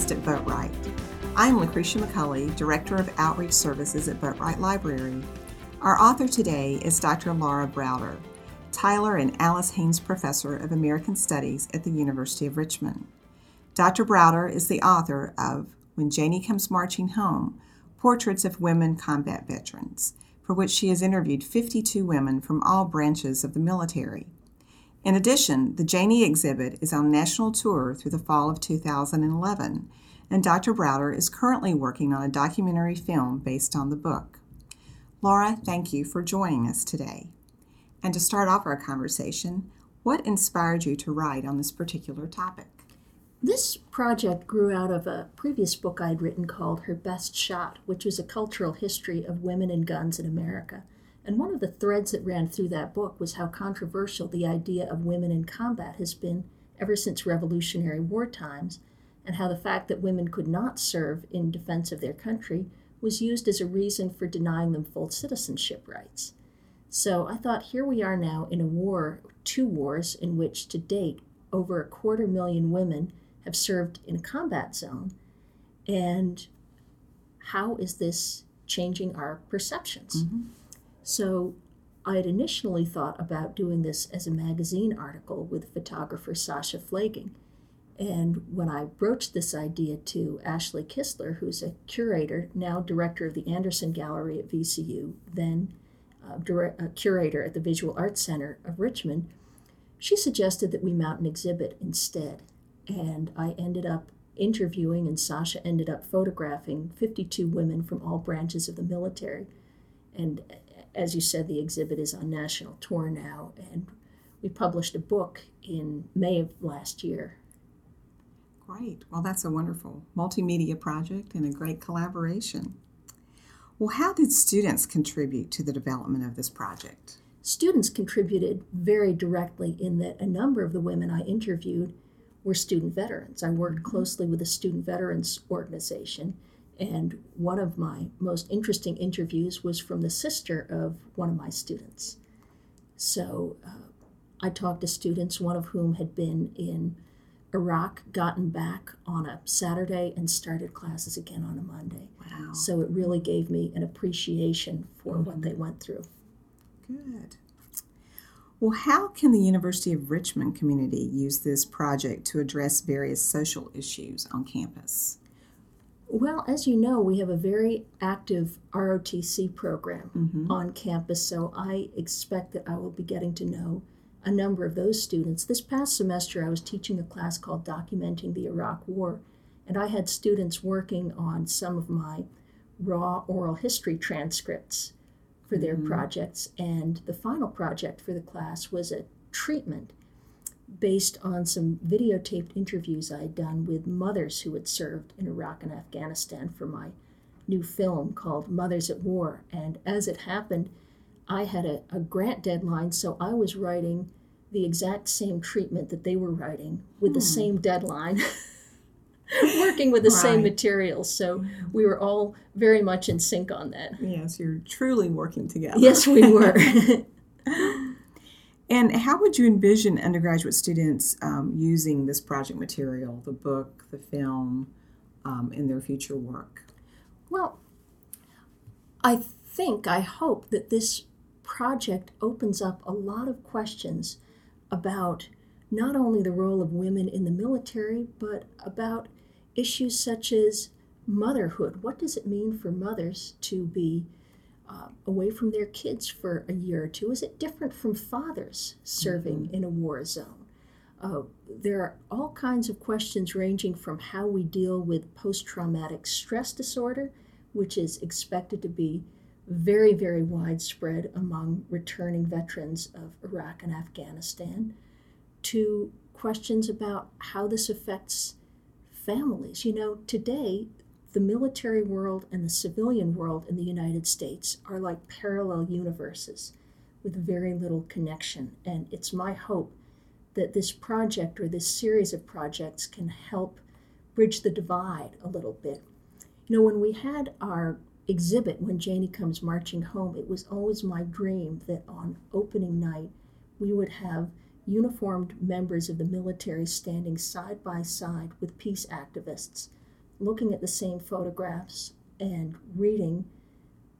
podcast at Boatwright. I'm Lucretia McCulley, Director of Outreach Services at Boatwright Library. Our author today is Dr. Laura Browder, Tyler and Alice Haynes Professor of American Studies at the University of Richmond. Dr. Browder is the author of When Janie Comes Marching Home Portraits of Women Combat Veterans, for which she has interviewed 52 women from all branches of the military. In addition, the Janie exhibit is on national tour through the fall of 2011, and Dr. Browder is currently working on a documentary film based on the book. Laura, thank you for joining us today. And to start off our conversation, what inspired you to write on this particular topic? This project grew out of a previous book I'd written called Her Best Shot, which was a cultural history of women and guns in America. And one of the threads that ran through that book was how controversial the idea of women in combat has been ever since Revolutionary War times, and how the fact that women could not serve in defense of their country was used as a reason for denying them full citizenship rights. So I thought here we are now in a war, two wars, in which to date over a quarter million women have served in a combat zone. And how is this changing our perceptions? Mm-hmm. So I had initially thought about doing this as a magazine article with photographer Sascha Pflaeging. And when I broached this idea to Ashley Kistler, who's a curator, now director of the Anderson Gallery at VCU, then uh, direct, a curator at the Visual Arts Center of Richmond, she suggested that we mount an exhibit instead. And I ended up interviewing, and Sascha ended up photographing 52 women from all branches of the military. And as you said, the exhibit is on national tour now, and we published a book in May of last year. Great. Well, that's a wonderful multimedia project and a great collaboration. Well, how did students contribute to the development of this project? Students contributed very directly in that a number of the women I interviewed were student veterans. I worked mm-hmm. closely with a student veterans organization and one of my most interesting interviews was from the sister of one of my students. So uh, I talked to students, one of whom had been in Iraq, gotten back on a Saturday, and started classes again on a Monday. Wow. So it really gave me an appreciation for mm-hmm. what they went through. Good. Well, how can the University of Richmond community use this project to address various social issues on campus? Well, as you know, we have a very active ROTC program mm-hmm. on campus, so I expect that I will be getting to know a number of those students. This past semester, I was teaching a class called Documenting the Iraq War, and I had students working on some of my raw oral history transcripts for their mm-hmm. projects, and the final project for the class was a treatment based on some videotaped interviews I had done with mothers who had served in Iraq and Afghanistan for my new film called Mothers at War. And as it happened, I had a, a grant deadline, so I was writing the exact same treatment that they were writing with hmm. the same deadline. working with the right. same materials. So we were all very much in sync on that. Yes, you're truly working together. Yes, we were. And how would you envision undergraduate students um, using this project material, the book, the film, um, in their future work? Well, I think, I hope that this project opens up a lot of questions about not only the role of women in the military, but about issues such as motherhood. What does it mean for mothers to be uh, away from their kids for a year or two? Is it different from fathers serving mm-hmm. in a war zone? Uh, there are all kinds of questions ranging from how we deal with post traumatic stress disorder, which is expected to be very, very widespread among returning veterans of Iraq and Afghanistan, to questions about how this affects families. You know, today the military world and the civilian world in the United States are like parallel universes with very little connection. And it's my hope that this project or this series of projects can help bridge the divide a little bit. You know, when we had our exhibit, When Janie Comes Marching Home, it was always my dream that on opening night we would have uniformed members of the military standing side by side with peace activists looking at the same photographs and reading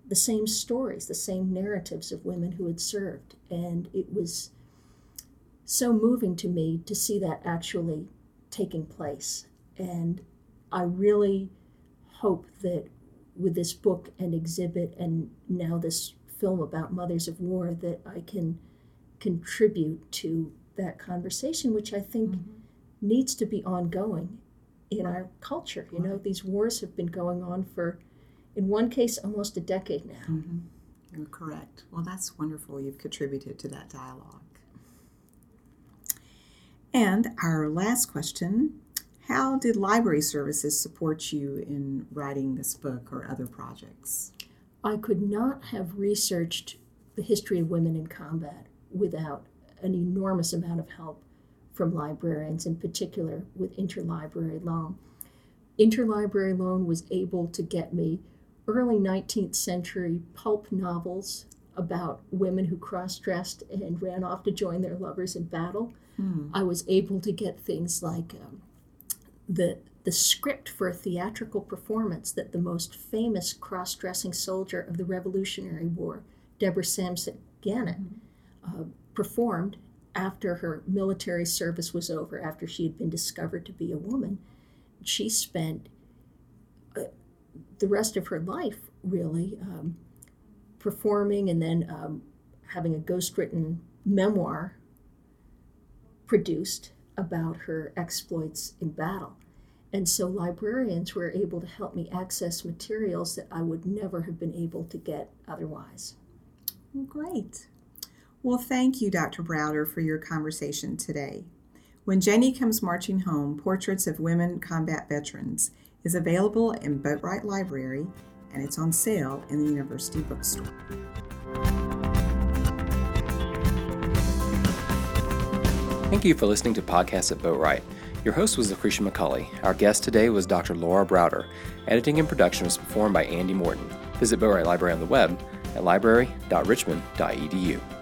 the same stories, the same narratives of women who had served. And it was so moving to me to see that actually taking place. And I really hope that with this book and exhibit and now this film about mothers of war that I can contribute to that conversation, which I think mm-hmm. needs to be ongoing in our culture. You know, these wars have been going on for, in one case, almost a decade now. Mm-hmm. You're correct. Well, that's wonderful. You've contributed to that dialogue. And our last question How did library services support you in writing this book or other projects? I could not have researched the history of women in combat without an enormous amount of help from librarians, in particular with interlibrary loan. Interlibrary loan was able to get me early 19th century pulp novels about women who cross dressed and ran off to join their lovers in battle. Mm. I was able to get things like um, the the script for a theatrical performance that the most famous cross dressing soldier of the Revolutionary War, Deborah Sampson Gannett, mm-hmm. uh, performed after her military service was over, after she had been discovered to be a woman. She spent uh, the rest of her life really um, performing and then um, having a ghost written memoir produced about her exploits in battle. And so librarians were able to help me access materials that I would never have been able to get otherwise. Great. Well, thank you, Dr. Browder, for your conversation today. When Janie Comes Marching Home Portraits of Women Combat Veterans is available in Boatwright Library and it's on sale in the University Bookstore. Thank you for listening to Podcasts at Boatwright. Your host was Lucretia McCulley. Our guest today was Dr. Laura Browder. Editing and production was performed by Andy Morton. Visit Boatwright Library on the web at library.richmond.edu.